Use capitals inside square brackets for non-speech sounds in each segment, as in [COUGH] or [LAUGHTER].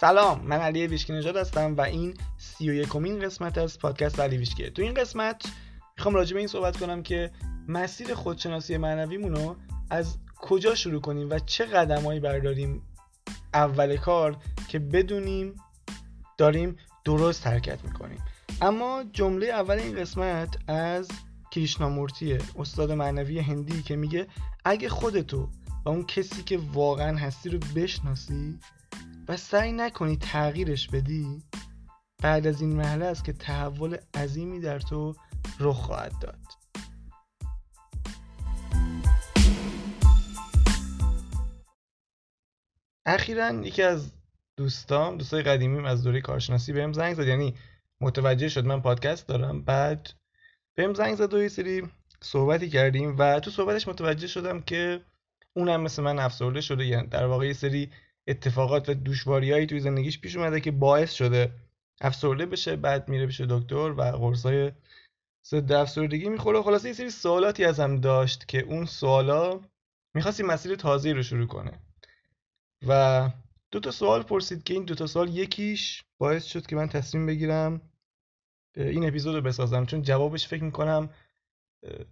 سلام من علی ویشکی نژاد هستم و این سی و یکمین قسمت از پادکست علی ویشکیه تو این قسمت می‌خوام راجع به این صحبت کنم که مسیر خودشناسی معنویمون رو از کجا شروع کنیم و چه قدمهایی برداریم اول کار که بدونیم داریم درست حرکت می‌کنیم. اما جمله اول این قسمت از کریشنامورتیه استاد معنوی هندی که میگه اگه خودتو و اون کسی که واقعا هستی رو بشناسی و سعی نکنی تغییرش بدی. بعد از این مرحله است که تحول عظیمی در تو رخ خواهد داد. اخیرا یکی از دوستام دوستای قدیمیم از دوره کارشناسی بهم زنگ زد یعنی متوجه شد من پادکست دارم. بعد بهم زنگ زد و یه سری صحبتی کردیم و تو صحبتش متوجه شدم که اونم مثل من افسرده شده یعنی در واقع یه سری اتفاقات و دوشواریهایی توی زندگیش پیش اومده که باعث شده افسرده بشه بعد میره بشه دکتر و قرصای ضد افسردگی می‌خوره. خلاصه یه سری سوالاتی ازم داشت که اون سوالا می‌خواست مسیر تازه رو شروع کنه. و دو تا سوال پرسید که این دو تا سوال یکیش باعث شد که من تصمیم بگیرم این اپیزود رو بسازم. چون جوابش فکر می‌کنم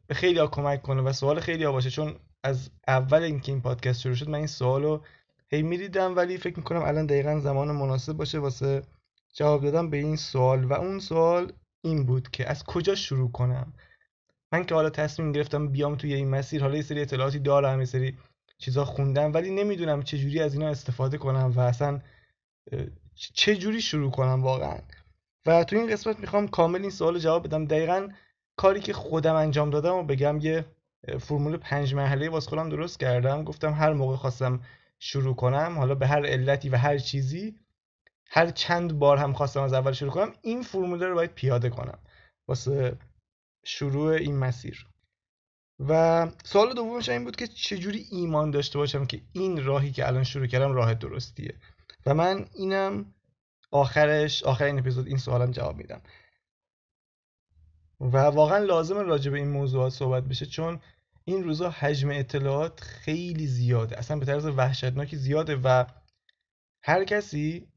به خیلی ها کمک کنه و سوال خیلی ها باشه. چون از اول اینکه این پادکست شروع شد من این سوال رو هی می‌دیدم ولی فکر می‌کنم الان دقیقا زمان مناسب باشه واسه جواب دادم به این سوال. و اون سوال این بود که از کجا شروع کنم؟ من که حالا تصمیم گرفتم بیام توی این مسیر حالا یه سری اطلاعاتی دارم یه سری چیزا خوندم ولی نمی‌دونم چه جوری از اینا استفاده کنم و اصلا چه جوری شروع کنم واقعا. و تو این قسمت می‌خوام کامل این سوال جواب بدم. دقیقا کاری که خودم انجام دادم و بگم یه فرمول پنج مرحله واسه خودم درست کردم. گفتم هر موقع خواستم شروع کنم حالا به هر علتی و هر چیزی هر چند بار هم خواستم از اول شروع کنم این فرموله رو باید پیاده کنم واسه شروع این مسیر. و سوال دومش این بود که چجوری ایمان داشته باشم که این راهی که الان شروع کردم راه درستیه؟ و من اینم آخرش آخر این اپیزود این سوالم جواب میدم. و واقعا لازم راجع به این موضوعات صحبت بشه چون این روزا حجم اطلاعات خیلی زیاده. اصلا به طرز وحشتناکی زیاده و هر کسی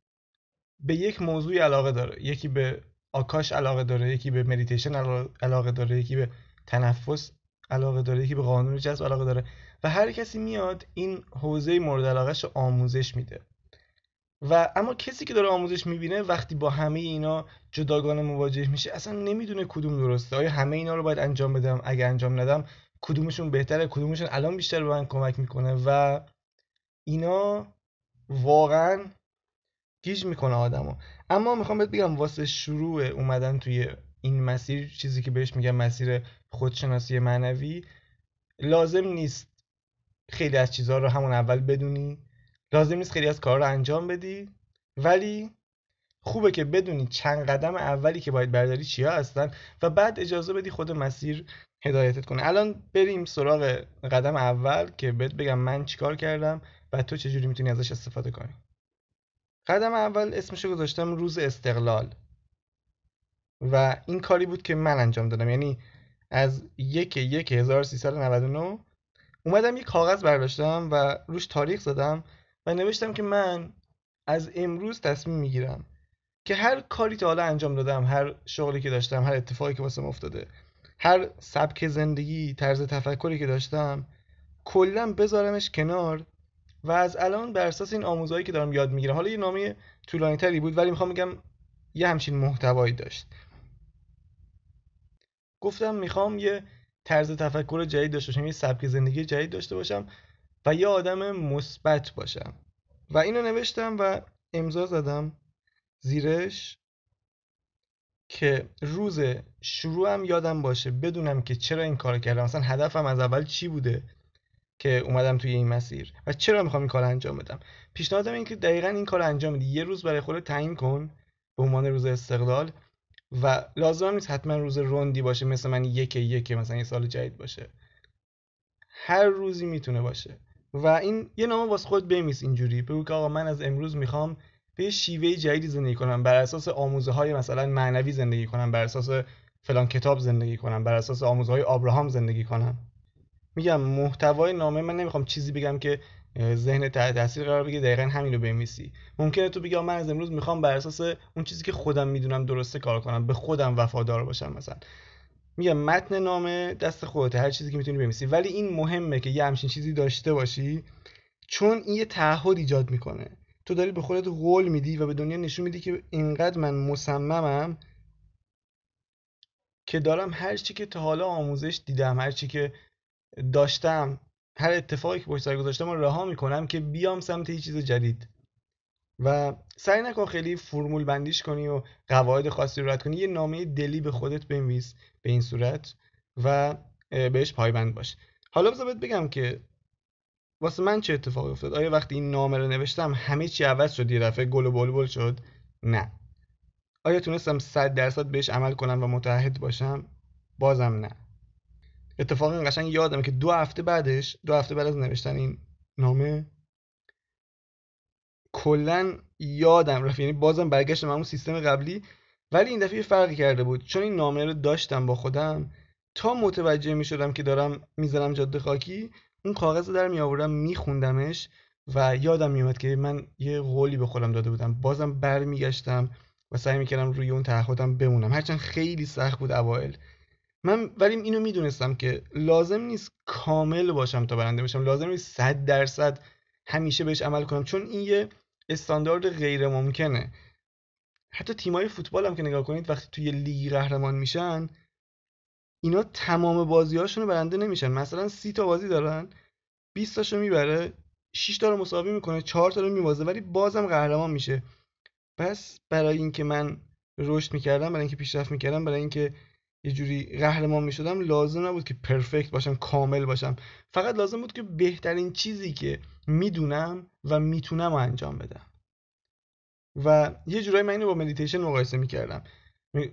به یک موضوعی علاقه داره. یکی به آکاش علاقه داره یکی به مدیتیشن علاقه داره یکی به تنفس علاقه داره یکی به قانون جذب علاقه داره و هر کسی میاد این حوزه مورد علاقهش آموزش میده. و اما کسی که داره آموزش می‌بینه وقتی با همه اینا جداگانه مواجه میشه اصلا نمی‌دونه کدوم درسته. آیا همه اینا رو باید انجام بدم؟ اگه انجام ندم کدومشون بهتره کدومشون الان بیشتر به من کمک می‌کنه و اینا واقعا گیج می‌کنه آدمو. اما می‌خوام بهت بگم واسه شروع اومدن توی این مسیر چیزی که بهش میگم مسیر خودشناسی معنوی لازم نیست خیلی از چیزها رو همون اول بدونی لازم نیست خیلی از کار رو انجام بدی ولی خوبه که بدونی چند قدم اولی که باید برداری چیا هستن و بعد اجازه بدی خود مسیر هدایتت کنه. الان بریم سراغ قدم اول که بهت بگم من چیکار کردم و تو چجوری می‌تونی ازش استفاده کنی. قدم اول اسمشو گذاشتم روز استقلال. و این کاری بود که من انجام دادم. یعنی از یک یک 1399 اومدم یک کاغذ برداشتم و روش تاریخ زدم و نوشتم که من از امروز تصمیم می‌گیرم که هر کاری تا حالا انجام دادم هر شغلی که داشتم هر اتفاقی که واسم افتاده هر سبک زندگی طرز تفکری که داشتم کلا بذارمش کنار و از الان بر اساس این آموزهایی که دارم یاد می‌گیرم حالا یه نامه طولانی تری بود ولی می‌خوام بگم یه همچین محتوایی داشت. گفتم می‌خوام یه طرز تفکر جدید داشته باشم یه سبک زندگی جدید داشته باشم و یه آدم مثبت باشم. و اینو نوشتم و امضا زدم. زیرش که روز شروعم یادم باشه بدونم که چرا این کار کردم. مثلا هدفم از اول چی بوده که اومدم توی این مسیر و چرا می‌خوام این کار انجام بدم. پیشنهادم این که دقیقا این کار انجام بدی. یه روز برای خودت تعیین کن به عنوان روز استقلال و لازم نیست حتما روز روندی باشه مثل من یک یک مثلا یه سال جدید باشه. هر روزی می‌تونه باشه و این یه نامه واسه خود بمیس اینجوری. بگو که آقا من از امروز می‌خوام به شیوه جدیدی زندگی کنم. بر اساس آموزه های مثلا معنوی زندگی کنم. بر اساس فلان کتاب زندگی کنم. بر اساس آموزه های آبراهام زندگی کنم. میگم محتوای نامه من نمی‌خوام چیزی بگم که ذهن تحت تاثیر قرار بگیره. دقیقا همین رو بنویسی. ممکنه تو بگی من از امروز می‌خوام بر اساس اون چیزی که خودم می‌دونم درسته کار کنم. به خودم وفادار باشم مثلا. میگم متن نامه دست خودته. هر چیزی که می‌تونی بنویسی. ولی این مهمه که یه همچین چیزی داشته باشی. چون این یه تعهد ایجاد می‌کنه. تو داری به خودت قول میدی و به دنیا نشون میدی که اینقدر من مصممم که دارم هر چی که تا حالا آموزش دیدم هر چی که داشتم هر اتفاقی که پشت سر گذاشتم رها می‌کنم که بیام سمت یه چیز جدید. و سعی نکن خیلی فرمول بندیش کنی و قواعد خاصی رو رد کنی یه نامه دلی به خودت بنویس به این صورت و بهش پایبند باش. حالا بذار بگم که واسه من چه اتفاقی افتاد؟ آیا وقتی این نامه رو نوشتم همه چی عوض شد؟ یه دفعه گل و بلبل شد؟ نه. آیا تونستم 100 درصد بهش عمل کنم و متحد باشم؟ بازم نه. اتفاقا قشنگ یادم که دو هفته بعدش دو هفته بعد از نوشتن این نامه کلا یادم رفت. یعنی بازم برگشتم همون سیستم قبلی ولی این دفعه فرقی کرده بود. چون این نامه رو داشتم با خودم تا متوجه می شدم که دارم می‌زنم جاده خاکی اون کاغذ رو در می آوردم میخوندمش و یادم میومد که من یه قولی به خودم داده بودم. بازم برمیگشتم و سعی می‌کردم روی اون تعهدم بمونم. هرچند خیلی سخت بود اوایل. من ولی اینو می‌دونستم که لازم نیست کامل باشم تا برنده بشم. لازم نیست صد درصد همیشه بهش عمل کنم. چون این یه استاندارد غیر ممکنه حتی تیمای فوتبال هم که نگاه کنید وقتی توی لیگ قهرمان میشن اینا تمام بازیهاشون رو برنده نمیشن. مثلا سی تا بازی دارن 20 تاشو می‌بره 6 تا رو مساوی می‌کنه 4 تا رو می‌بازه ولی بازم قهرمان میشه. پس برای اینکه من رشد می‌کردم برای اینکه پیشرفت می‌کردم برای اینکه یه جوری قهرمان می‌شدم لازم نبود که perfect باشم کامل باشم. فقط لازم بود که بهترین چیزی که می‌دونم و می‌تونم انجام بدم. و یه جورایی من اینو با مدیتیشن مقایسه می‌کردم.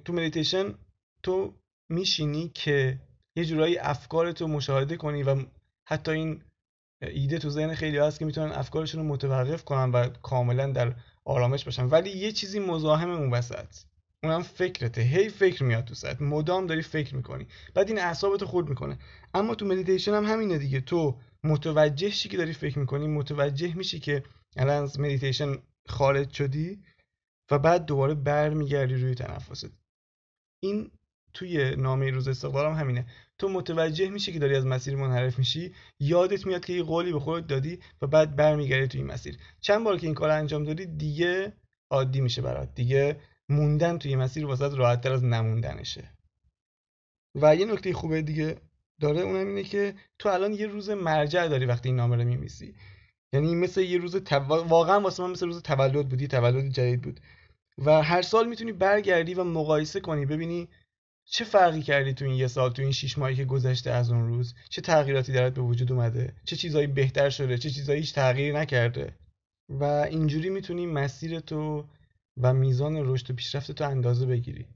تو مدیتیشن تو میشینی که یه جورایی افکارتو مشاهده کنی و حتی این ایده تو ذهن خیلی هست که می‌تونن افکارشون رو متوقف کنن و کاملا در آرامش باشن. ولی یه چیزی مزاحم اون وسط. اونم فکرته. هی فکر میاد تو سرت مدام داری فکر می‌کنی. بعد این اعصابتو خورد می‌کنه. اما تو مدیتیشن هم همینه دیگه. تو متوجه شی که داری فکر می‌کنی متوجه میشی که الان از مدیتیشن خارج شدی و بعد دوباره برمیگردی روی تنفست. این توی نامه روز استقبال هم همینه. تو متوجه میشی که داری از مسیر منحرف میشی یادت میاد که یه قولی به خودت دادی و بعد برمیگردی توی این مسیر. چند بار که این کار انجام دادی دیگه عادی میشه برات. دیگه موندن توی مسیر واسط راحت تر از نموندنشه. و یه نکته خوبه دیگه داره اونم اینه که تو الان یه روز مرجع داری وقتی این نامه رو میمیسی یعنی مثل یه روز واقعا واسه من مثل روز تولد بودی تولد جدید بود. و هر سال می‌تونی برگردی و مقایسه کنی ببینی چه فرقی کردی تو این یه سال تو این شیش ماهی که گذشته از اون روز؟ چه تغییراتی درت به وجود اومده؟ چه چیزایی بهتر شده؟ چه چیزایی هیچ تغییری نکرده؟ و اینجوری می‌تونی مسیر تو و میزان رشد و پیشرفت تو اندازه بگیری.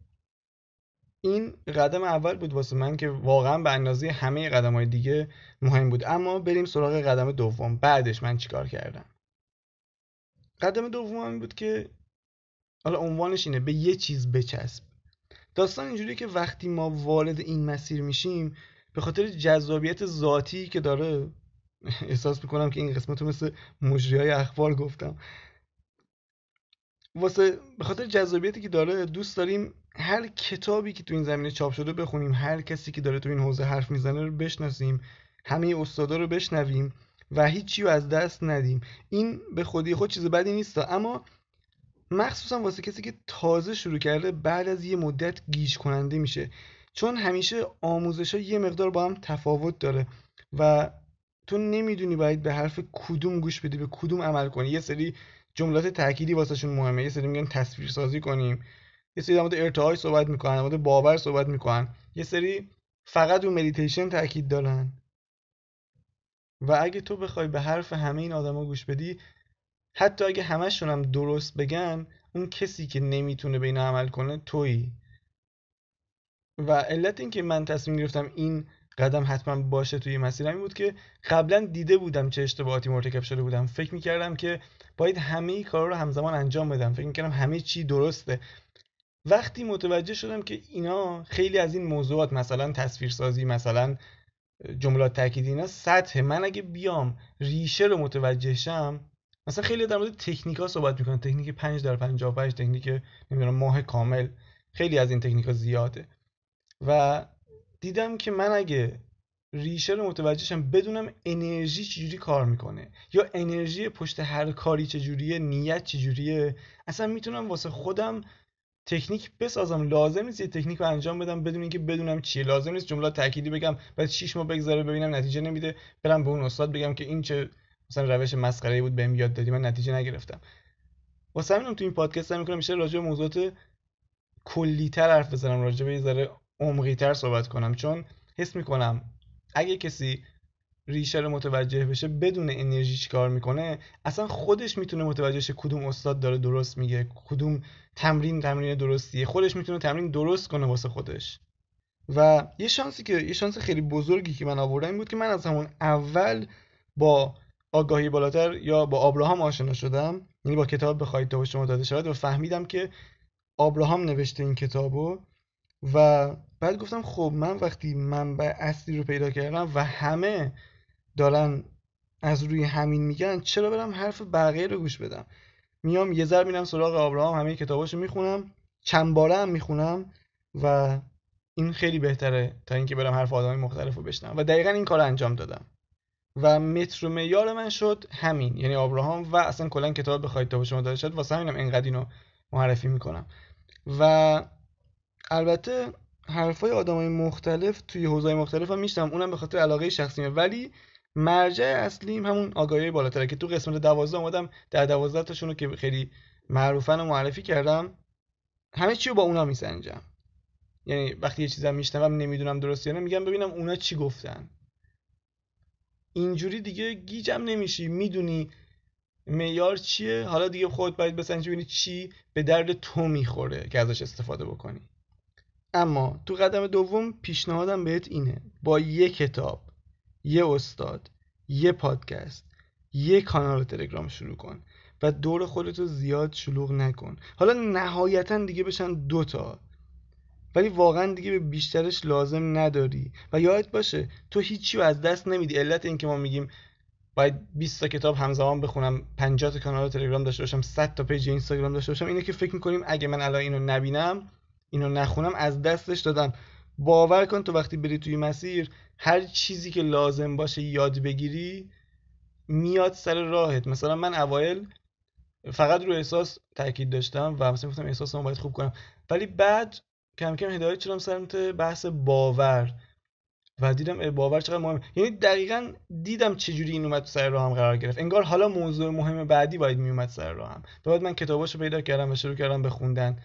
این قدم اول بود واسه من که واقعا به اندازه همه قدم های دیگه مهم بود. اما بریم سراغ قدم دوم. بعدش من چیکار کردم؟ قدم دوم بود که حالا عنوانش اینه به یه چیز بچسب. داستان اینجوریه که وقتی ما وارد این مسیر میشیم به خاطر جذابیت ذاتی که داره احساس می‌کنم که این قسمت رو مثل مجری های اخبار گفتم. واسه به خاطر جذابیتی که داره دوست داریم هر کتابی که تو این زمینه چاپ شده بخونیم هر کسی که داره تو این حوزه حرف می‌زنه رو بشناسیم همه استادا رو بشنویم و هیچی رو از دست ندیم. این به خودی خود چیز بدی نیست اما مخصوصا واسه کسی که تازه شروع کرده بعد از یه مدت گیج کننده میشه. چون همیشه آموزش ها یه مقدار با هم تفاوت داره و تو نمی‌دونی باید به حرف کدوم گوش بدی به کدوم عمل کنی. یه سری جملات تأکیدی واسهشون مهمه یه سری میگن تصویر سازی کنیم. یه سری در مورد ارتعاش صحبت می‌کنن در مورد باور صحبت می‌کنن. یه سری فقط رو مدیتیشن تاکید دارن. و اگه تو بخوای به حرف همه این آدما گوش بدی حتی اگه همشون هم درست بگن اون کسی که نمی‌تونه به اینا عمل کنه تویی. و علت این که من تصمیم گرفتم این قدم حتما باشه توی مسیرم این بود که قبلا دیده بودم چه اشتباهاتی مرتکب شده بودم. فکر می‌کردم که باید همه کارا رو همزمان انجام بدم. فکر می‌کردم همه چی درسته. وقتی متوجه شدم که اینا خیلی از این موضوعات مثلا تصویرسازی مثلا جملات تاکیدی اینا سطح. من اگه بیام ریشه رو متوجه شم مثلا خیلی در مورد تکنیک ها صحبت می‌کنن. تکنیک 5 در 55 تکنیک نمی‌دونم ماه کامل. خیلی از این تکنیک ها زیاده. و دیدم که من اگه ریشه رو متوجه شم بدونم انرژی چجوری کار می‌کنه. یا انرژی پشت هر کاری چجوریه نیت چجوریه. اصلا می‌تونم واسه خودم تکنیک بسازم. لازم نیست یه تکنیک رو انجام بدم بدون اینکه بدونم چیه. لازم نیست جمله تأکیدی بگم بعد 6 ماه بگذره ببینم نتیجه نمیده. برم به اون استاد بگم که این چه مثلا روش مسخره بود بهم یاد دادی من نتیجه نگرفتم. واسه همینم تو این پادکست سعی می‌کنم بیشتر راجع به موضوعات کلیتر حرف بزنم راجع به یه ذره عمقی‌تر صحبت کنم. چون حس می‌کنم اگه کسی ریشه رو متوجه بشه بدون انرژی چیکار می‌کنه اصلا خودش می‌تونه متوجه شه کدوم استاد داره درست میگه کدوم تمرین تمرین درستیه. خودش می‌تونه تمرین درست کنه واسه خودش. و یه شانسی که یه شانس خیلی بزرگی که من آوردم این بود که من از همون اول با آگاهی بالاتر یا با آبراهام آشنا شدم؟ یعنی با کتاب بخواید تا شما داده شود و فهمیدم که آبراهام نوشته این کتابو و بعد گفتم خب من وقتی منبع اصلی رو پیدا کردم و همه دارن از روی همین میگن چرا برم حرف بقیه رو گوش بدم؟ میام یه ذر میرم سراغ آبراهام همه کتاباشو می‌خونم چند باره هم می‌خونم و این خیلی بهتره تا اینکه برم حرف آدمای مختلف رو و دقیقا این کار انجام دادم. و متر و معیار من شد همین. یعنی آبراهام و اصلا کلا کتاب بخواید تا به شما داده شد. واسه همینم انقدر اینو معرفی می‌کنم. و البته حرفای آدمای مختلف توی حوزه‌های مختلف هم میشتم اونم به خاطر علاقه شخصیمه ولی مرجع اصلیم همون آگاهی بالاتره که تو قسمت دوازده اومدم در دوازده تاشون رو که خیلی معروفن و معرفی کردم. همه چی رو با اونا میسنجم. یعنی وقتی یه چیزم میشنوم نمی‌دونم درست یا نه میگم ببینم اونا چی گفتن. اینجوری دیگه گیجم نمیشی می‌دونی معیار چیه؟ حالا دیگه خود باید بسنجی ببینی چی به درد تو می‌خوره که ازش استفاده بکنی. اما تو قدم دوم پیشنهادم بهت اینه با یه کتاب یه استاد یه پادکست یه کانال تلگرام شروع کن و دور خودتو زیاد شلوغ نکن. حالا نهایتا دیگه بشن دوتا ولی واقعا دیگه به بیشترش لازم نداری. و یادت باشه تو هیچی رو از دست نمیدی. علت اینکه ما میگیم باید 20 تا کتاب همزمان بخونم 50 تا کانال تلگرام داشته باشم 100 تا پیج اینستاگرام داشته باشم اینه که فکر می‌کنیم اگه من الان اینو نبینم اینو نخونم از دستش دادم. باور کن تو وقتی بری توی مسیر هر چیزی که لازم باشه یاد بگیری میاد سر راهت. مثلا من اوایل فقط رو احساس تاکید داشتم و مثلا گفتم احساسمو باید خوب کنم. ولی بعد کم کم هدایت شدم سمت بحث باور و دیدم باور چقدر مهمه. یعنی دقیقا دیدم چجوری این اومد سر راهم قرار گرفت. انگار حالا موضوع مهم بعدی باید میومد سر راهم. بعد من کتاباشو پیدا کردم و شروع کردم به خوندن.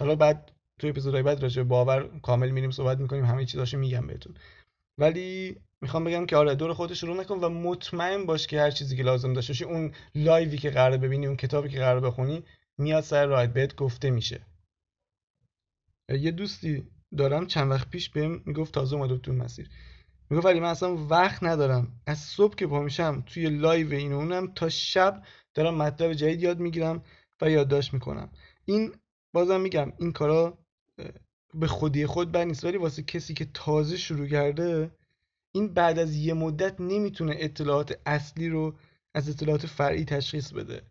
حالا بعد توی اپیزودهای بعد راجع باور کامل میریم صحبت می‌کنیم همه چیزاشو میگم بهتون. ولی می‌خوام بگم که آره دور خودت شلوغ نکن و مطمئن باش که هر چیزی که لازم داشته باشی اون لایوی که قرار ببینی اون کتابی که قرار بخونی میاد سر راهت بهت گفته میشه. یه دوستی دارم چند وقت پیش بهم می‌گفت تازه اومده تو مسیر. می‌گفت ولی من اصلا وقت ندارم. از صبح که پا میشم توی لایو این اونم تا شب دارم مطلب جدید یاد می‌گیرم و یادداشت می‌کنم. این بازم میگم این کارا به خودی خود بر نیست. ولی واسه کسی که تازه شروع کرده این بعد از یه مدت نمی‌تونه اطلاعات اصلی رو از اطلاعات فرعی تشخیص بده.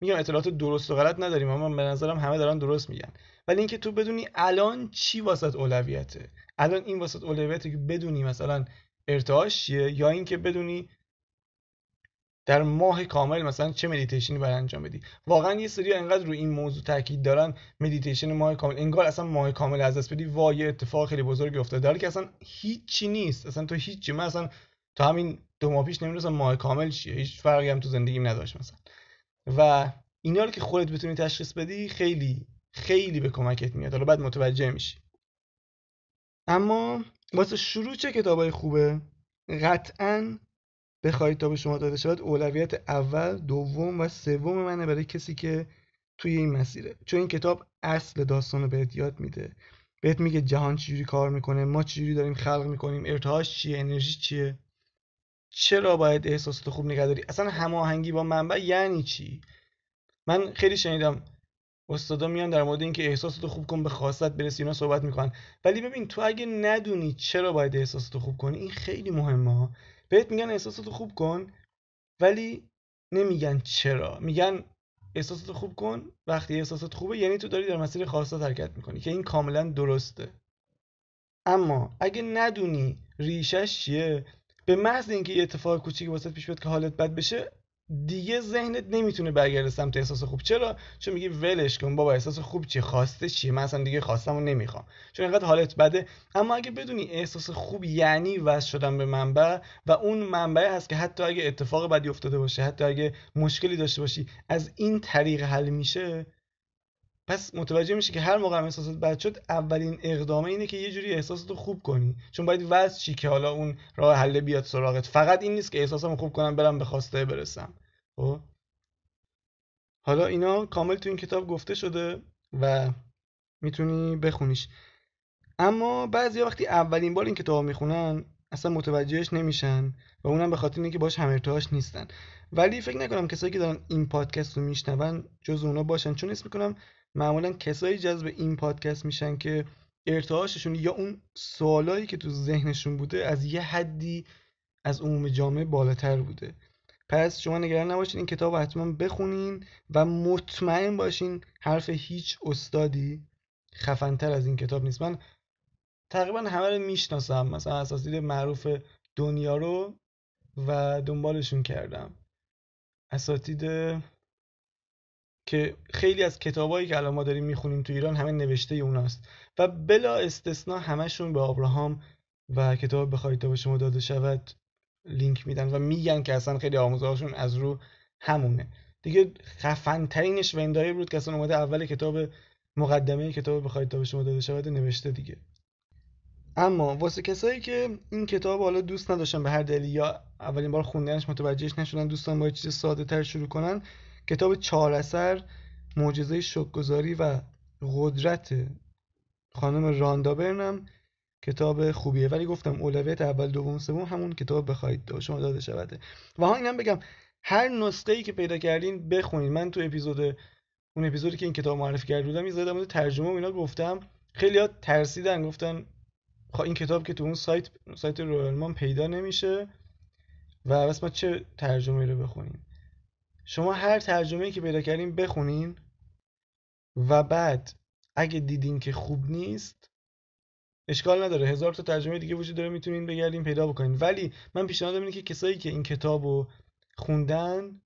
میگم اطلاعات درست و غلط نداریم اما به نظرم همه دارن درست میگن. ولی اینکه تو بدونی الان چی واسط اولویته؟ الان این واسط اولویته که بدونی مثلا ارتعاش چیه؟ یا اینکه بدونی در ماه کامل مثلا چه مدیتیشنی باید انجام بدی؟ واقعا یه سری انقدر رو این موضوع تاکید دارن مدیتیشن ماه کامل. انگار اصلا ماه کامل از دست بدی وا یه اتفاق خیلی بزرگی افتاده. در که اصلا هیچی نیست. اصلا تو هیچی. من اصلا تا همین دو ماه پیش نمی‌دونستم ماه کامل چیه. هیچ فرقی هم تو زندگیم نداشت مثلا. و اینا رو که خودت بتونی تشخیص بدی خیلی خیلی به کمکت میاد. حالا بعد متوجه میشی. اما واسه شروع چه کتابای خوبه؟ قطعا بخواید تا به شما داده شود اولویت اول دوم و سوم منه برای کسی که توی این مسیره. چون این کتاب اصل داستان رو بهت یاد میده. بهت میگه جهان چجوری کار می‌کنه ما چجوری داریم خلق می‌کنیم ارتعاش چیه انرژی چیه. چرا باید احساسات خوب نگه داری؟ اصلا هماهنگی با منبع یعنی چی؟ من خیلی شنیدم استادا میان در مورد اینکه احساساتو خوب کن به خواستت برسی اینا صحبت می‌کنن. ولی ببین تو اگه ندونی چرا باید احساساتو خوب کنی این خیلی مهمه ها. بهت میگن احساساتو خوب کن ولی نمیگن چرا. میگن احساساتو خوب کن وقتی احساسات خوبه یعنی تو داری در مسیر خواستت حرکت می‌کنی که این کاملا درسته. اما اگه ندونی ریشش چیه به محض اینکه یه اتفاق کوچیکی واسه پیش بیاد که حالت بد بشه دیگه ذهنت نمی‌تونه برگرده سمت احساس خوب. چرا؟ چون میگی ولش کن بابا احساس خوب چیه؟ خواسته چیه؟ من اصلا دیگه خواستم و نمی‌خوام. چون اینقدر حالت بده. اما اگه بدونی احساس خوب یعنی وصل شدن به منبع و اون منبع هست که حتی اگه اتفاق بدی افتاده باشه حتی اگه مشکلی داشته باشی از این طریق حل میشه پس متوجه میشه که هر موقع احساسات بد شد اولین اقدامه اینه که یه جوری احساساتو خوب کنی. چون باید وضع چی که حالا اون راه حل بیاد سراغت. فقط این نیست که احساسامو خوب کنم برم به خواسته برسم. خب؟ حالا اینا کامل تو این کتاب گفته شده و می‌تونی بخونیش. اما بعضی وقتی اولین بار این کتاب می‌خونن اصلا متوجهش نمیشن و اونم به خاطر اینکه باش هم ارتباطش نیستن. ولی فکر نکنم کسایی که دارن این پادکست رو میشنون جز اونا باشن. چون اسم می‌کنم معمولا کسایی جذب این پادکست میشن که ارتعاششون یا اون سوالایی که تو ذهنشون بوده از یه حدی از عموم جامعه بالاتر بوده. پس شما نگران نباشین این کتاب حتما بخونین و مطمئن باشین حرف هیچ استادی خفنتر از این کتاب نیست. من تقریبا همه رو می‌شناسم. مثلا اساسید معروف دنیا رو و دنبالشون کردم. اساتید که خیلی از کتابایی که الان ما داریم می‌خونیم تو ایران همه نوشته اوناست. و بلا استثنا همشون به ابراهام و کتاب بخواید تا به شما داده شود لینک میدن و میگن که اصلا خیلی آموزهاشون از رو همونه. دیگه خفن ترینش وندای بود که اصلا اومده اول کتاب مقدمه کتاب بخواید تا به شما داده شود نوشته دیگه. اما واسه کسایی که این کتاب حالا دوست نداشتن به هر دلیل یا اولین بار خوندنش متوجهش نشدن دوستان با چیز ساده تر شروع کنن کتاب چهار اثر معجزه شکگذاری و قدرت خانم راندا برنم کتاب خوبیه. ولی گفتم اولویت اول دوم سوم همون کتاب بخواید دو شما داده شوده و ها اینم بگم هر نسخه ای که پیدا کردین بخونید من تو اپیزود اون اپیزودی که این کتاب معرفی کرده بودم یه زدم ترجمه و اینا گفتم. خیلی ها ترسیدن گفتن خب این کتاب که تو اون سایت سایت رویالمان پیدا نمیشه و بس ما چه ترجمه رو بخونیم؟ شما هر ترجمه که پیدا کردین بخونین و بعد اگه دیدین که خوب نیست اشکال نداره. هزار تا ترجمه دیگه وجود داره می‌تونین بگردین پیدا بکنین. ولی من پیشنهاد اینه که کسایی که این کتاب رو خوندن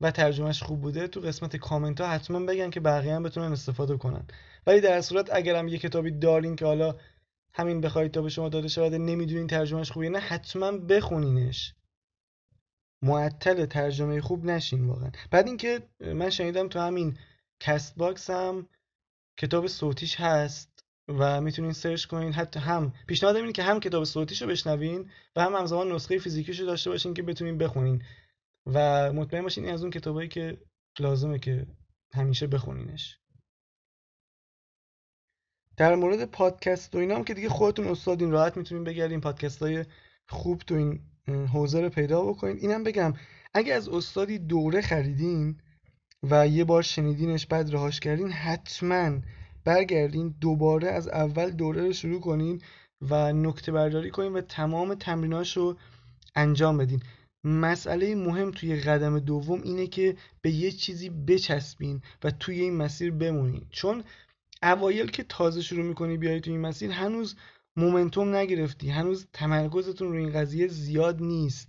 و ترجمهش خوب بوده تو قسمت کامنت ها حتما بگن که بقیه هم بتونن استفاده کنن. ولی در صورت اگرم یه کتابی دارین که حالا همین بخواید تا به شما داده شود نمی‌دونین ترجمهش خوبه نه حتما بخونینش. معطل ترجمه خوب نشین واقعا. بعد اینکه من شنیدم تو همین کست باکس هم کتاب صوتیش هست و می‌تونین سرچ کنین. حتی هم پیشنهاد اینه که هم کتاب صوتیشو بشنوین و هم همزمان نسخه فیزیکیشو داشته باشین که بتونین بخونین. و مطمئن باشین این از اون کتابایی که لازمه که همیشه بخونینش. در مورد پادکست و اینا هم که دیگه خودتون استادین راحت می‌تونین بگردین. پادکست های خوب تو این حوزه رو پیدا بکنین اینم بگم اگه از استادی دوره خریدین و یه بار شنیدینش بعد رهاش کردین حتما برگردین دوباره از اول دوره رو شروع کنین و نکته برداری کنین و تمام تمریناش رو انجام بدین. مسئله مهم توی قدم دوم اینه که به یه چیزی بچسبین و توی این مسیر بمونین. چون اوایل که تازه شروع می‌کنی بیای توی این مسیر هنوز مومنتوم نگرفتی. هنوز تمرکزتون رو این قضیه زیاد نیست.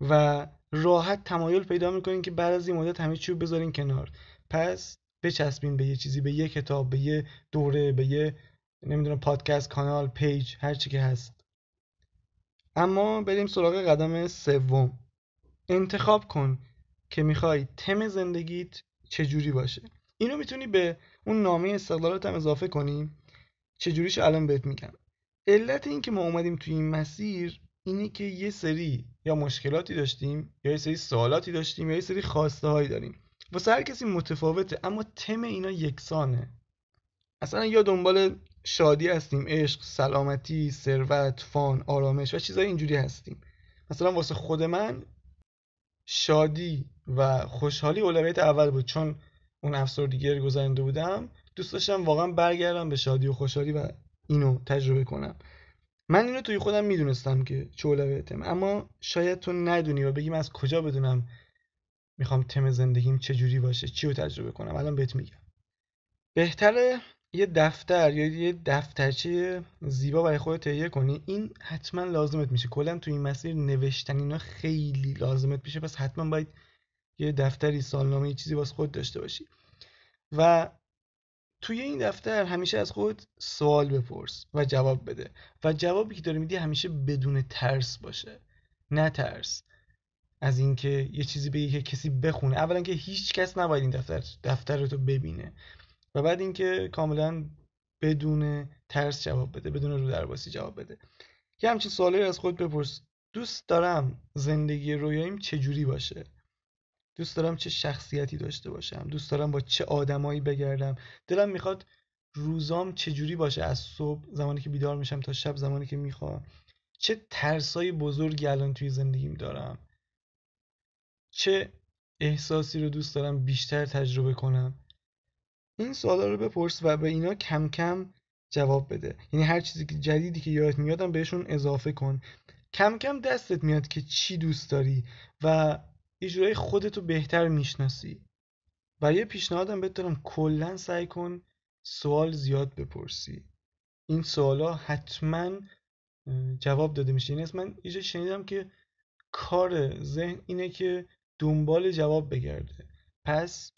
و راحت تمایل پیدا می‌کنین که بعد از این مدت همه چی رو بذارین کنار. پس بچسبین به یه چیزی به یه کتاب به یه دوره به یه نمی‌دونم پادکست کانال پیج هر چی که هست. اما بریم سراغ قدم سوم. انتخاب کن که می‌خوای تم زندگیت چجوری باشه. اینو می‌تونی به اون نامه استقلالات هم اضافه کنی. چجوریش الان بهت میگم. علت این که ما اومدیم توی این مسیر اینه که یه سری یا مشکلاتی داشتیم یا یه سری سوالاتی داشتیم یا یه سری خواسته هایی داریم. واسه هر کسی متفاوته اما تم اینا یکسانه. اصلا یا دنبال شادی هستیم عشق سلامتی ثروت فان آرامش و چیزای اینجوری هستیم. مثلا واسه خود من شادی و خوشحالی اولویت اول بود. چون اون افسردگی گذرنده بودم دوست داشتم واقعا برگردم به شادی و خوشحالی و اینو تجربه کنم. من اینو توی خودم می‌دونستم که چه اولویتم اما شاید تو ندونی و بگیم از کجا بدونم می‌خوام تم زندگیم چجوری باشه چی رو تجربه کنم. الان بهت میگم. بهتره یه دفتر یا یه دفترچه زیبا برای خودت تهیه کنی. این حتما لازمت میشه. کلا تو این مسیر نوشتن اینا خیلی لازمت میشه. پس حتما باید یه دفتری سالنامه یه چیزی واسه خود داشته باشی. و توی این دفتر همیشه از خود سوال بپرس و جواب بده. و جوابی که داری میدی همیشه بدون ترس باشه. نه ترس. از اینکه یه چیزی بگی که کسی بخونه. اولا که هیچ کس نباید این دفتر دفتر رو ببینه. و بعد اینکه کاملا بدون ترس جواب بده بدون رو درباسی جواب بده. یه همچین سوالی از خود بپرس. دوست دارم زندگی رویاییم چجوری باشه؟ دوست دارم چه شخصیتی داشته باشم دوست دارم با چه آدمایی بگردم. دلم می‌خواد روزام چجوری باشه از صبح زمانی که بیدار میشم تا شب زمانی که می‌خوام. چه ترسای بزرگی الان توی زندگیم دارم. چه احساسی رو دوست دارم بیشتر تجربه کنم. این سوالا رو بپرس و به اینا کم کم جواب بده. یعنی هر چیزی که جدیدی که یادت میادم بهشون اضافه کن. کم کم دستت میاد که چی دوست داری و یه جورایی خودتو بهتر می‌شناسی. و یه پیشنهادم بهت دارم کلا سعی کن سوال زیاد بپرسی. این سوالا حتما جواب داده میشه. این یعنی من یه شنیدم که کار ذهن اینه که دنبال جواب بگرده. پس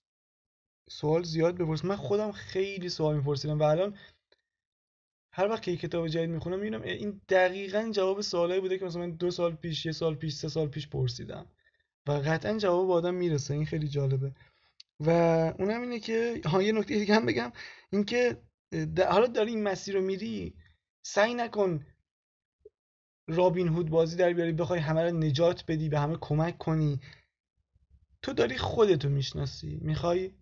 سوال زیاد بپرس. من خودم خیلی سوال میپرسیدم و الان هر وقت که کتاب جدید می‌خونم می‌بینم این دقیقا جواب سوالایی بوده که مثلا من دو سال پیش یه سال پیش سه سال پیش پرسیدم. و قطعا جواب آدم می‌رسه. این خیلی جالبه. و اونم اینه که ها یه نکته دیگه هم بگم. اینکه حالا داری این مسیر رو میری سعی نکن رابین هود بازی در بیاری بخوای همه رو نجات بدی به همه کمک کنی. تو داری خودتو می‌شناسی. می‌خوای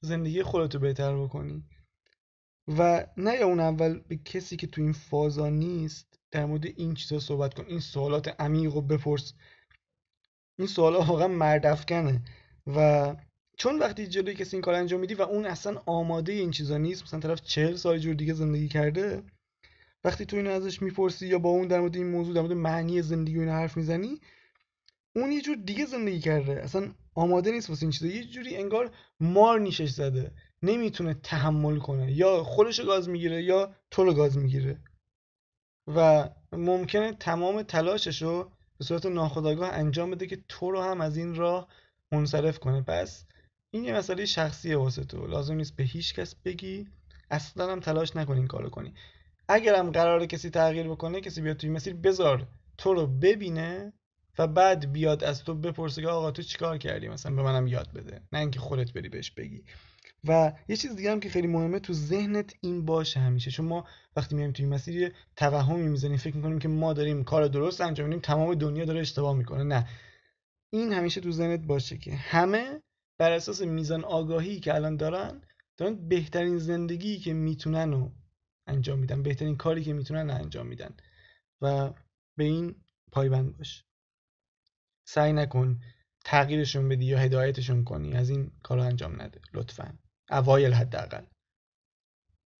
زندگی خودتو بهتر بکنی. و نه یا اون اول به کسی که تو این فازا نیست در مورد این چیزا صحبت کن. این سوالات عمیق رو بپرس. این سوالا واقعا مردفکنه و چون وقتی جلوی کسی این کار انجام میدی و اون اصلا آماده این چیزا نیست مثلا طرف چهل سال جور دیگه زندگی کرده وقتی تو اینو ازش می‌پرسی یا با اون در مورد این موضوع در مورد معنی زندگی و حرف می‌زنی اون یه جور دیگه زندگی کرده. اصلا آماده نیست واسه این چیزا. یه جوری انگار مار نیشش زده. نمی‌تونه تحمل کنه. یا خودش گاز می‌گیره یا تو گاز می‌گیره. و ممکنه تمام تلاشش رو به صورت ناخودآگاه انجام بده که تو رو هم از این راه منصرف کنه. پس این یه مسئله شخصیه واسه تو. لازم نیست به هیچ کس بگی. اصلا هم تلاش نکنی این کارو کنی. اگرم قراره کسی تغییر بکنه کسی بیاد توی مسیر بذار تو رو ببینه و بعد بیاد از تو بپرسه که آقا تو چیکار کردی؟ مثلا به منم یاد بده. نه اینکه خودت بری بهش بگی. و یه چیز دیگه هم که خیلی مهمه تو ذهنت این باشه همیشه. چون ما وقتی میایم توی مسیر توهمی می‌زنیم فکر می‌کنیم که ما داریم کار درست انجام میدیم تمام دنیا داره اشتباه می‌کنه. نه. این همیشه تو ذهنت باشه که همه بر اساس میزان آگاهی که الان دارن دارن بهترین زندگی که می‌تونن رو انجام میدن بهترین کاری که می‌تونن انجام میدن. و به این پایبند باش. سعی نکن تغییرشون بدی یا هدایتشون کنی. از این کار انجام نده. لطفا. اوایل حداقل.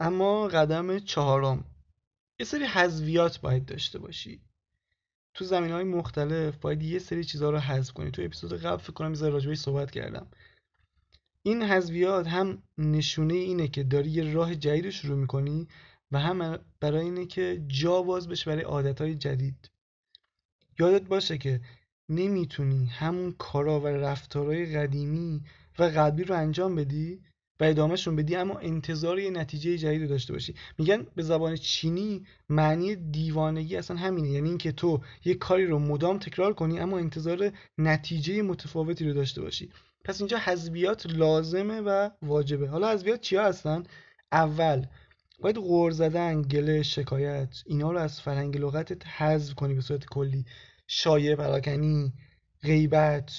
اما قدم چهارم. یه سری حذویات باید داشته باشی. تو زمین های مختلف باید یه سری چیزها رو حذف کنی. تو اپیزود قبل فکر کنم یه راجبش صحبت کردم. این حذویات هم نشونه اینه که داری یه راه جدید رو شروع می‌کنی و هم برای اینه که جا باز بشه برای عادتهای جدید. یادت باشه که نمی‌تونی همون کارا و رفتارهای قدیمی و قبلی رو انجام بدی؟ و ادامهشون بدی اما انتظار یه نتیجه جدید داشته باشی. میگن به زبان چینی معنی دیوانگی اصلا همینه. یعنی اینکه تو یه کاری رو مدام تکرار کنی اما انتظار نتیجه متفاوتی رو داشته باشی. پس اینجا حذویات لازمه و واجبه. حالا حذویات چیا هستن؟ اول باید غور زدن گله شکایت اینا رو از فرهنگ لغتت حذف کنی به صورت کلی. شایع پراکنی غیبت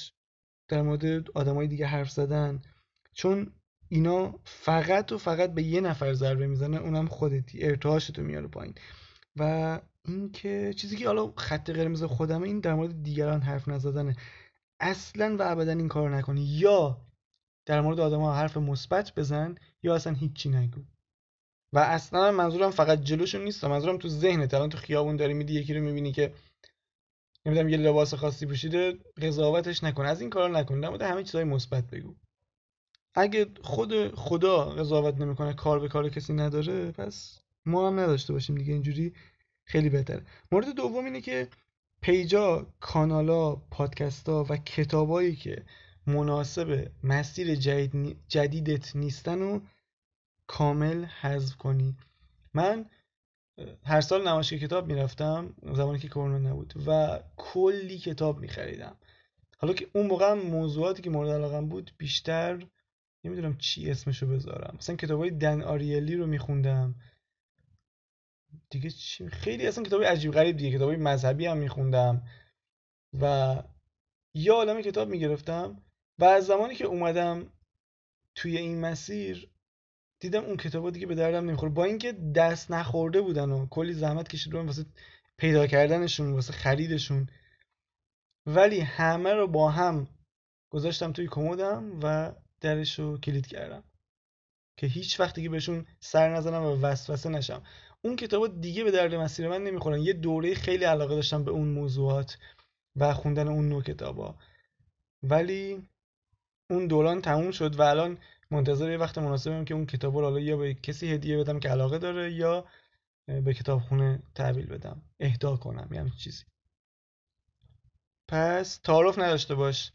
در مورد آدمای دیگه حرف زدن. چون اینا فقط و فقط به یه نفر ضربه می‌زنه اونم خودتی ارتعاشتو میاره پایین. و اینکه چیزی که حالا خط قرمز خودمه این در مورد دیگران حرف نزدنه. اصلا و ابدا این کار نکنی. یا در مورد آدم ها حرف مثبت بزن یا اصلا هیچی نگو. و اصلا منظورم فقط جلوشون نیست. منظورم تو ذهنت. الان تو خیابون داری میدی یکی رو می‌بینی که نمی‌دونم یه لباس خاصی پوشیده قضاوتش نکن. از این کارا نکن. در مورد همه چیزای مثبت بگو. اگه خود خدا قضاوت نمی‌کنه کار به کار کسی نداره پس ما هم نداشته باشیم دیگه اینجوری خیلی بهتره. مورد دوم اینه که پیجا کانالا پادکستا و کتابایی که مناسب مسیر جدید جدیدت نیستن و کامل حذف کنی. من هر سال نمایشگاه کتاب می‌رفتم زمانی که کرونا نبود و کلی کتاب میخریدم. حالا که اون موقع موضوعاتی که مورد علاقم بود بیشتر نمی‌دونم چی اسمشو بذارم. مثلا کتاب های دن آریلی رو میخوندم. دیگه چی؟ خیلی اصلا کتاب عجیب غریب دیگه. کتاب مذهبی هم میخوندم. و یا عالم کتاب می‌گرفتم. و از زمانی که اومدم توی این مسیر دیدم اون کتابا دیگه به دردم نمی‌خوره. با اینکه دست نخورده بودن و کلی زحمت کشیدم واسه پیدا کردنشون واسه خریدشون. ولی همه رو با هم گذاشتم توی کمدم و درش رو کلید کردم. که هیچ وقت دیگه بهشون سر نزنم و وسوسه نشم. اون کتابا دیگه به درد مسیر من نمی‌خورن. یه دوره خیلی علاقه داشتم به اون موضوعات و خوندن اون نوع کتابا. ولی اون دوران تموم شد و الان منتظر یه وقت مناسبم که اون کتاب رو حالا یا به کسی هدیه بدم که علاقه داره یا به کتابخونه تحویل بدم. اهدا کنم. یه چیزی. پس تعارف نداشته باش.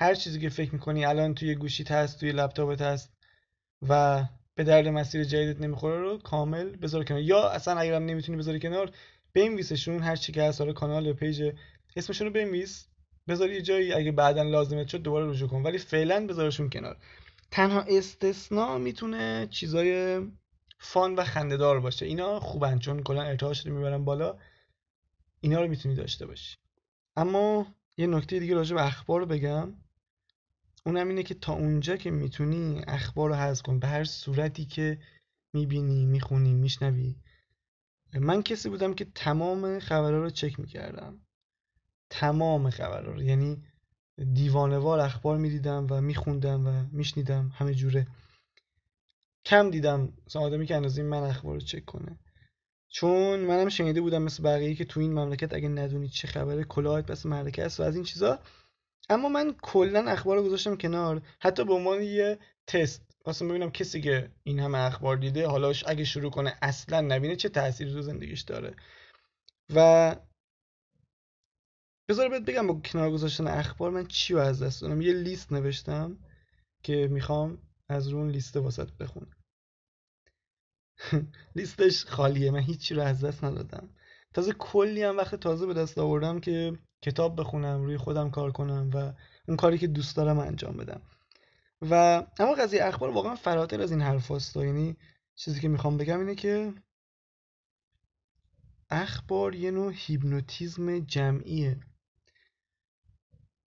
هر چیزی که فکر می‌کنی الان توی گوشیت هست توی لپتاپت هست و به درد مسیر جدیدت نمی‌خوره رو کامل بذار کنار. یا اصلا اگرم نمی‌تونی بذاری کنار بنویسشون هر چی که هست. کانال پیج اسمشون رو بنویس. بذار یه جایی اگه بعدا لازمت شد دوباره رجوع کن. ولی فعلا بذارشون کنار. تنها استثنا می‌تونه چیزای فان و خندهدار باشه. اینا خوبن چون کلا ارتعاشت رو می‌برن بالا. اینا رو می‌تونی داشته باشی. اما یه نکته دیگه راجع به اخبار بگم. اونم اینه که تا اونجا که می‌تونی اخبار رو حذف کن. به هر صورتی که می‌بینی می‌خونی میشنوی. من کسی بودم که تمام خبرها رو چک می‌کردم. تمام خبرها رو. یعنی دیوانوار اخبار می‌دیدم و میخوندم و میشنیدم همه جوره. کم دیدم. مثلا آدمی که اندازه من اخبار رو چک کنه. چون منم شنیده بودم مثل بقیه که تو این مملکت اگه ندونی چه خبره کلاهت پس مملکت است و از این چیزا اما من کلا اخبار رو گذاشتم کنار. حتی به عنوان یه تست خواستم ببینم کسی که این همه اخبار دیده حالا اگه شروع کنه اصلا نبینه چه تأثیری تو زندگیش داره. و بذار بهت بگم با کنار گذاشتن اخبار من چی رو از دست دادم. یه لیست نوشتم که می‌خوام از رو اون لیست واسط بخونم. [LAUGHS] لیستش خالیه من هیچی رو از دست ندادم. تازه کلی هم وقت تازه به دست آوردم که کتاب بخونم روی خودم کار کنم و اون کاری که دوست دارم انجام بدم. و اما قضیه اخبار واقعا فراتر از این حرف هست یعنی چیزی که می‌خوام بگم اینه که اخبار یه نوع هیپنوتیزم جمعیه.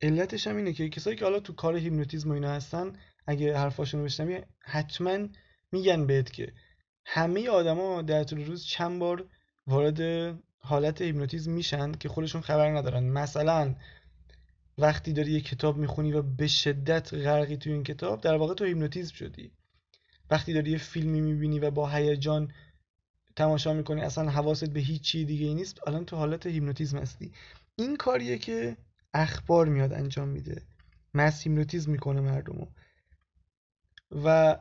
علتش هم اینه که کسایی که حالا تو کار هیپنوتیزم و اینا هستن اگه حرفاشون رو بشنوی حتما میگن بهت که همه آدما در طول روز چند بار وارد حالت هیپنوتیزم میشن که خودشون خبر ندارن. مثلا وقتی داری یه کتاب می‌خونی و به شدت غرقی تو این کتاب در واقع تو هیپنوتیزم شدی. وقتی داری یه فیلمی می‌بینی و با هیجان تماشا می‌کنی اصلا حواست به هیچ چی دیگه ای نیست الان تو حالت هیپنوتیزم هستی. این کاریه که اخبار میاد انجام میده. مس هیپنوتیزم می‌کنه مردمو. و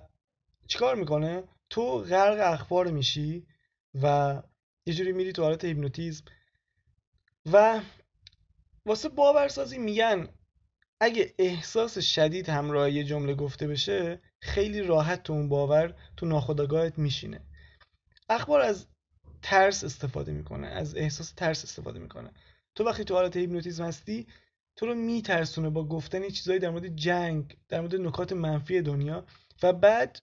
چیکار می‌کنه؟ تو غرق اخبار میشی و یه جوری میری تو حالت هیپنوتیزم. و واسه باورسازی میگن اگه احساس شدید همراه یه جمله گفته بشه خیلی راحت تو اون باور تو ناخودآگاهت میشینه. اخبار از ترس استفاده می‌کنه از احساس ترس استفاده می‌کنه. تو وقتی تو حالت هیپنوتیزم هستی تو رو میترسونه با گفتن چیزایی در مورد جنگ در مورد نکات منفی دنیا. و بعد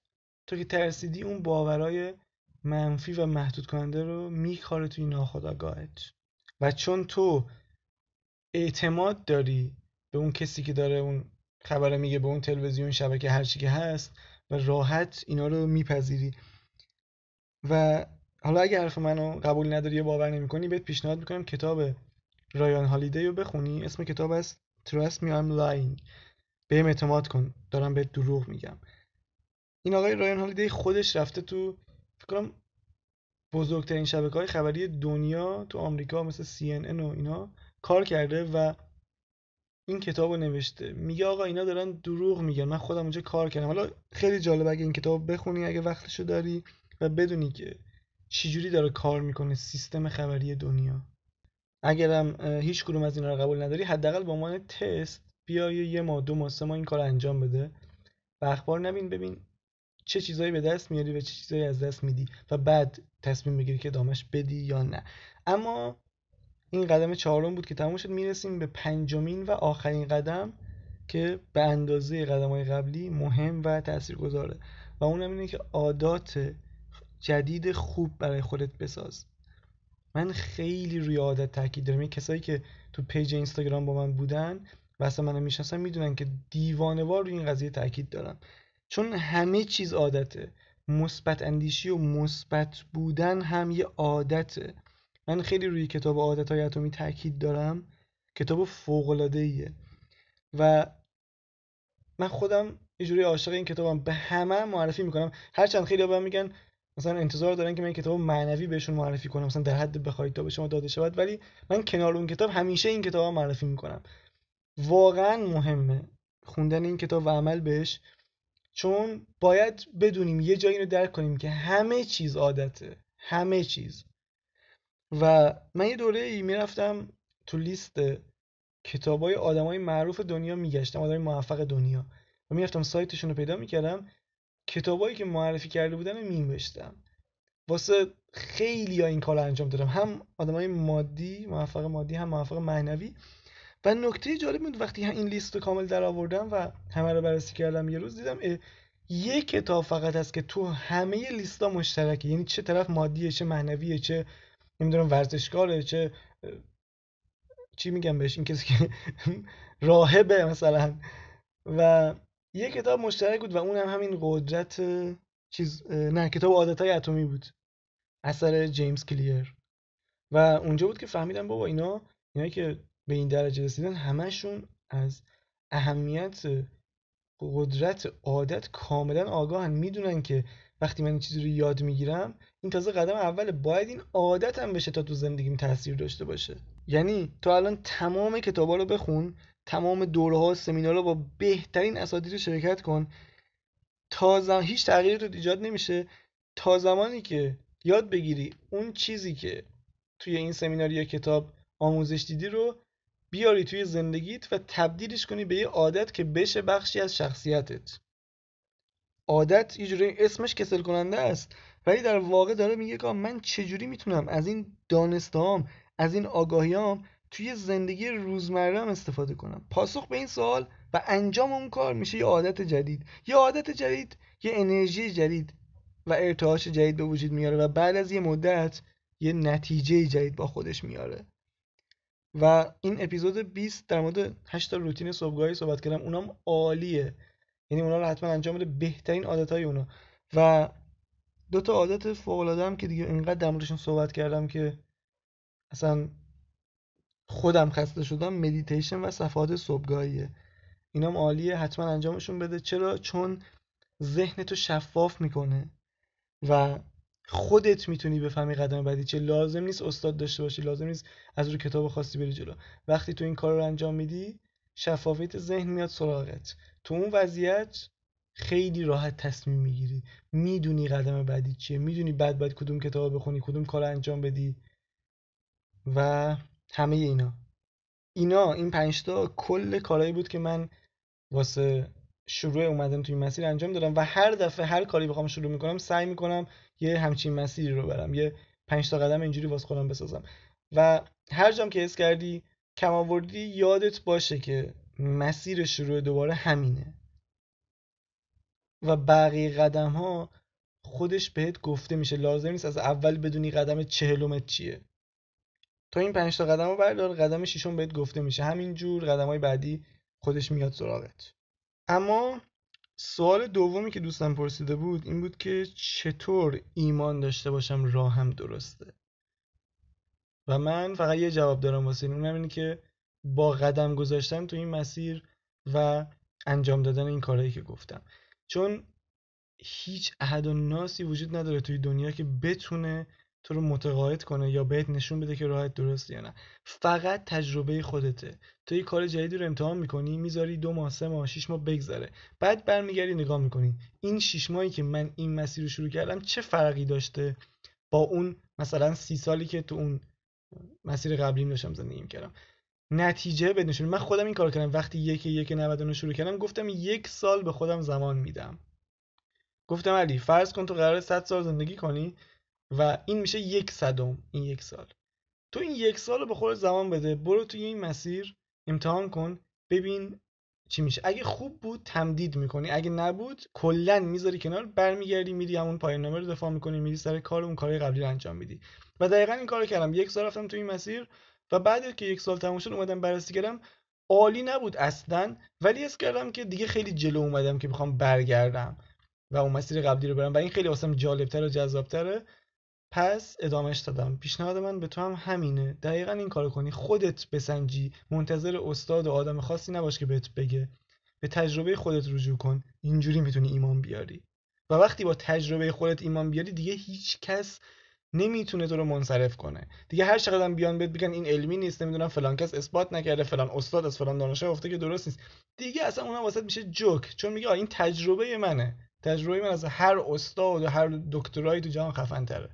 تو که ترسیدی اون باورای منفی و محدود کننده رو میکاره توی ناخودآگاهت. و چون تو اعتماد داری به اون کسی که داره اون خبر میگه به اون تلویزیون شبکه هرچی که هست و راحت اینا رو میپذیری. و حالا اگه حرف منو قبول نداری یا باور نمی‌کنی بهت پیشنهاد می‌کنم کتاب رایان هالیدی رو بخونی. اسم کتاب است Trust Me I'm Lying. بهم اعتماد کن. دارم بهت دروغ میگم. این آقای رایان هالیدی خودش رفته تو کنم بزرگترین شبکه های خبری دنیا تو آمریکا مثل CNN و اینا کار کرده و این کتاب رو نوشته. میگه آقا اینا دارن دروغ میگن من خودم اونجا کار کردم. حالا خیلی جالب اگه این کتاب بخونی اگه وقتشو داری و بدونی که چجوری داره کار می‌کنه سیستم خبری دنیا. اگرم هیچ کدوم از اینا رو قبول نداری حداقل به عنوان تست بیا یه ماه دو ماه سه ماه این کار انجام بده. و اخبار نبین ببین چه چیزایی به دست میاری و چه چیزایی از دست میدی و بعد تصمیم بگیری که دامش بدی یا نه. اما این قدم چهارم بود که تموم شد. می‌رسیم به پنجمین و آخرین قدم که به اندازه قدم های قبلی مهم و تاثیرگذاره و اونم اینه که عادات جدید خوب برای خودت بساز. من خیلی روی عادت تاکید دارم. این کسایی که تو پیج اینستاگرام با من بودن و اصلا منو می‌شناسن می‌دونن که دیوانوار روی این قضیه تاکید دارم. چون همه چیز عادته. مثبت اندیشی و مثبت بودن هم یه عادته. من خیلی روی کتاب عادت های اتمی تاکید دارم. کتاب فوق العاده ایه و من خودم یه جوری عاشق این کتابم. به همه معرفی می‌کنم. هرچند خیلی به میگن مثلا انتظار دارن که من کتاب معنوی بهشون معرفی کنم. مثلا در حد بخواید تا به شما داده شود. ولی من کنار اون کتاب همیشه این کتاب معرفی می‌کنم. واقعا مهمه خوندن این کتاب و عمل بهش. چون باید بدونیم یه جایی رو درک کنیم که همه چیز عادته. همه چیز. و من یه دوره ای می‌رفتم تو لیست کتابای آدمای معروف دنیا میگشتم آدمای موفق دنیا. و می‌رفتم سایتشون رو پیدا می‌کردم کتابایی که معرفی کرده بودن مینوشتم. واسه خیلی ها این کار انجام دادم. هم آدمای مادی موفق مادی هم موفق معنوی. و نکته جالب بود وقتی این لیست رو کامل در آوردم و همه رو بررسی کردم یه روز دیدم یه کتاب فقط هست که تو همه لیستا مشترکه. یعنی چه طرف مادیه چه معنویه چه نمی‌دونم ورزشکاره چه چی میگم بهش این کسی که [LAUGHS] راهبه مثلا. و یه کتاب مشترک بود و اون هم همین قدرت چیز نه کتاب عادتهای اتمی بود. اثر جیمز کلیر. و اونجا بود که فهمیدم بابا اینا اینایی که به این درجه رسیدن همشون از اهمیت قدرت عادت کاملا آگاهن. می‌دونن که وقتی من این چیزی رو یاد می‌گیرم این تازه قدم اول باید این عادتم بشه تا تو زندگیم تاثیر داشته باشه. یعنی تو الان تمام کتابا رو بخون تمام دوره ها سمینارها با بهترین اساتید شرکت کن. تا زمان هیچ تغییری تو ایجاد نمیشه. تا زمانی که یاد بگیری اون چیزی که توی این سمینار یا کتاب آموزش دیدی رو بیاری توی زندگیت و تبدیلش کنی به یه عادت که بشه بخشی از شخصیتت. عادت یه جوری اسمش کسل کننده است ولی در واقع داره میگه که من چجوری می‌تونم از این دانستهام از این آگاهیام توی زندگی روزمره استفاده کنم؟ پاسخ به این سوال و انجام اون کار میشه یه عادت جدید. یه عادت جدید یه انرژی جدید و ارتعاش جدید به وجود میاره و بعد از یه مدت یه نتیجه جدید با خودش میاره. و این اپیزود 20 در مورد 8 روتین صبحگاهی صحبت کردم. اونام عالیه. یعنی اونا رو حتما انجام بده. بهترین عادت های اونا. و دو تا عادت فوق العاده هم که دیگه اینقدر در موردشون صحبت کردم که اصلا خودم خسته شدم مدیتیشن و صفحات صبحگاهیه. اینام عالیه. حتما انجامشون بده. چرا؟ چون ذهن تو شفاف می‌کنه. و خودت می‌تونی بفهمی قدم بعدی چه لازم نیست استاد داشته باشی لازم نیست از رو کتاب خاصی بری جلو. وقتی تو این کار رو انجام میدی شفافیت ذهن میاد سراغت. تو اون وضعیت خیلی راحت تصمیم می‌گیری. می‌دونی قدم بعدی چیه می‌دونی بعد باید کدوم کتاب بخونی کدوم کار انجام بدی و همه اینا. اینا این پنجتا کل کارهایی بود که من واسه شروع اومدن توی مسیر انجام دادم و هر دفعه هر کاری بخوام شروع می‌کنم سعی می‌کنم یه همچین مسیری رو برم یه پنج تا قدم اینجوری واسه خودم بسازم. و هر جام که حس کردی کم آوردی یادت باشه که مسیر شروع دوباره همینه. و بقیه قدم ها خودش بهت گفته میشه لازم نیست از اول بدونی قدم چهلومت چیه. تا این پنج تا قدم رو بردار قدم ششم بهت گفته میشه. همینجور قدم های بعدی خودش میاد سراغت. اما سوال دومی که دوستم پرسیده بود این بود که چطور ایمان داشته باشم راهم درسته؟ و من فقط یه جواب دارم واسه این. اونم اینه که با قدم گذاشتن تو این مسیر و انجام دادن این کارهایی که گفتم. چون هیچ احد و ناسی وجود نداره توی دنیا که بتونه تو رو متقاعد کنه یا بهت نشون بده که راحت درست یا نه. فقط تجربه خودته. تو یه کار جدیدی رو امتحان می‌کنی می‌ذاری دو ماه سه ماه شیش ماه بگذره. بعد برمیگردی نگاه می‌کنی. این شیش ماهی که من این مسیر رو شروع کردم چه فرقی داشته با اون مثلا سی سالی که تو اون مسیر قبلی داشتم زندگی کردم نتیجه بدنشون من خودم این کار کردم. وقتی یک یک 99 شروع کردم گفتم یک سال به خودم زمان میدم. گفتم علی فرض کن تو قرار 100 سال زندگی کنی. و این میشه یک صدم این یک سال. تو این یک سال رو به خود زمان بده. برو توی این مسیر امتحان کن ببین چی میشه. اگه خوب بود تمدید می‌کنی. اگه نبود کلا می‌ذاری کنار برمیگردی میری همون پایان نامه رو دفاع می‌کنی میری سر کار اون کارهای قبلی رو انجام میدی. و دقیقا این کارو کردم. یک سال رفتم تو این مسیر و بعد که یک سال تموم شد اومدم بررسی کردم. عالی نبود اصلا ولی اس کردم که دیگه خیلی جلو اومدم که بخوام برگردم و اون مسیر قبلی رو برم. و این خیلی واسم جالبتر و جذابتره. پس ادامهش دادم. پیشنهاد من به تو هم همینه. دقیقا این کارو کنی. خودت بسنجی. منتظر استاد و آدم خاصی نباش که بهت بگه. به تجربه خودت رجوع کن. اینجوری می‌تونی ایمان بیاری. و وقتی با تجربه خودت ایمان بیاری دیگه هیچ کس نمی‌تونه تو رو منصرف کنه. دیگه هر چقدر بیان بهت بگن این علمی نیست نمی‌دونم فلان کس اثبات نکرده فلان استاد از فلان دانشگاه گفته که درست نیست. دیگه اصلا اونم واسط میشه جوک. چون میگه این تجربه منه. تجربه من از هر استاد و هر دکترایی تو جهان خفن تره.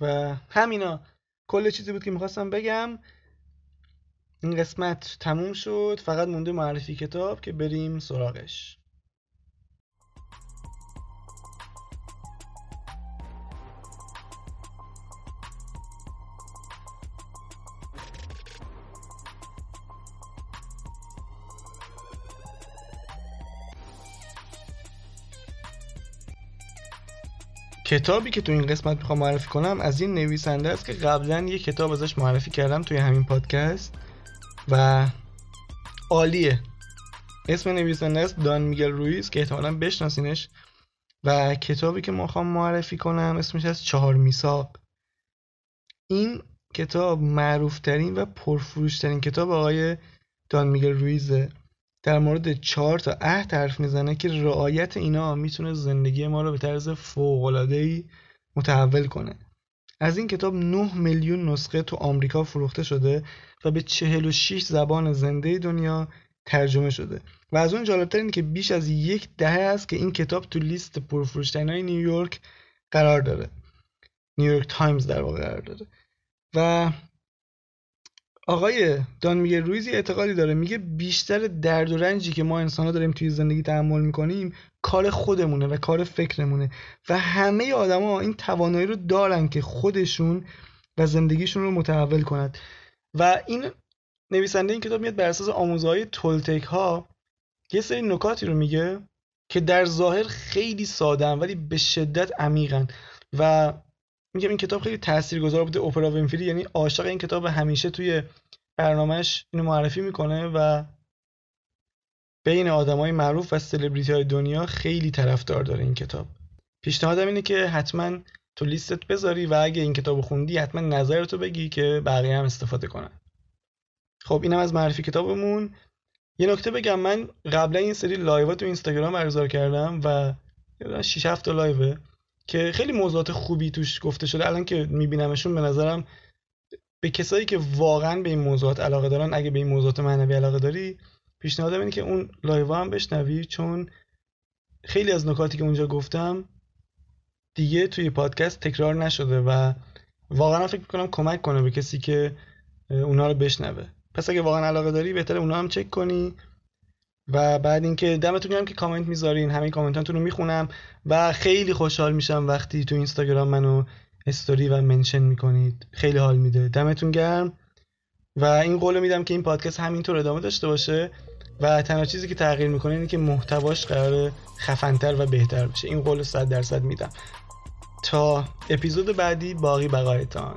و همینا. کل چیزی بود که می‌خواستم بگم. این قسمت تموم شد. فقط مونده معرفی کتاب که بریم سراغش. کتابی که تو این قسمت می‌خوام معرفی کنم از این نویسنده است که قبلا یه کتاب ازش معرفی کردم توی همین پادکست و عالیه. اسم نویسنده است دان میگل رویز که احتمالا بشناسینش و کتابی که می‌خوام معرفی کنم اسمش از چهار میساق این کتاب معروفترین و پرفروشترین کتاب آقای دان میگل رویزه. در مورد چهار تا عهد حرف می‌زنه که رعایت اینا می‌تونه زندگی ما رو به طرز ای متحول کنه. از این کتاب 9 میلیون نسخه تو آمریکا فروخته شده و به 46 زبان زنده دنیا ترجمه شده. و از اون جالبتر اینه که بیش از یک دهه است که این کتاب تو لیست پرفروشترین های نیویورک قرار داره. نیویورک تایمز در واقع قرار داره. و آقای دان میگوئل روئیز یه اعتقادی داره. میگه بیشتر درد و رنجی که ما انسان ها داریم توی زندگی تحمل می‌کنیم کار خودمونه و کار فکرمونه. و همه آدما این توانایی رو دارن که خودشون و زندگیشون رو متحول کنند. و این نویسنده این کتاب میاد بر اساس آموزهای تولتک ها یه سری نکاتی رو میگه که در ظاهر خیلی ساده ولی به شدت عمیقن و میگم این کتاب خیلی تاثیرگذار بوده. اوپرا وینفری یعنی عاشق این کتاب همیشه توی برنامهش اینو معرفی می‌کنه و بین آدمای معروف و سلبریتی های دنیا خیلی طرفدار داره این کتاب. پیشنهادم اینه که حتما تو لیستت بذاری و اگه این کتاب خوندی حتما نظرتو بگی که بقیه هم استفاده کنن. خب اینم از معرفی کتابمون. یه نکته بگم من قبلا این سری لایو تو اینستاگرام برگزار کردم و 6 7 تا لایوه. که خیلی موضوعات خوبی توش گفته شده. الان که میبینمشون به نظرم به کسایی که واقعا به این موضوعات علاقه دارن اگه به این موضوعات معنوی علاقه داری پیشنهادم اینه که اون لایو هم بشنوی چون خیلی از نکاتی که اونجا گفتم دیگه توی پادکست تکرار نشده و واقعا فکر می‌کنم کمک کنه به کسی که اونا رو بشنوه. پس اگه واقعا علاقه داری بهتره اونا هم چک کنی. و بعد اینکه دمتون گرم که کامنت می‌ذارین همه کامنتاتون رو می‌خونم و خیلی خوشحال میشم وقتی تو اینستاگرام منو استوری و mention می‌کنید. خیلی حال میده. دمتون گرم و این قول میدم که این پادکست همینطور ادامه داشته باشه و تنها چیزی که تغییر می‌کنه اینه که محتواش قرار خفنتر و بهتر بشه. این قول 100 درصد میدم. تا اپیزود بعدی باقی بقایتان.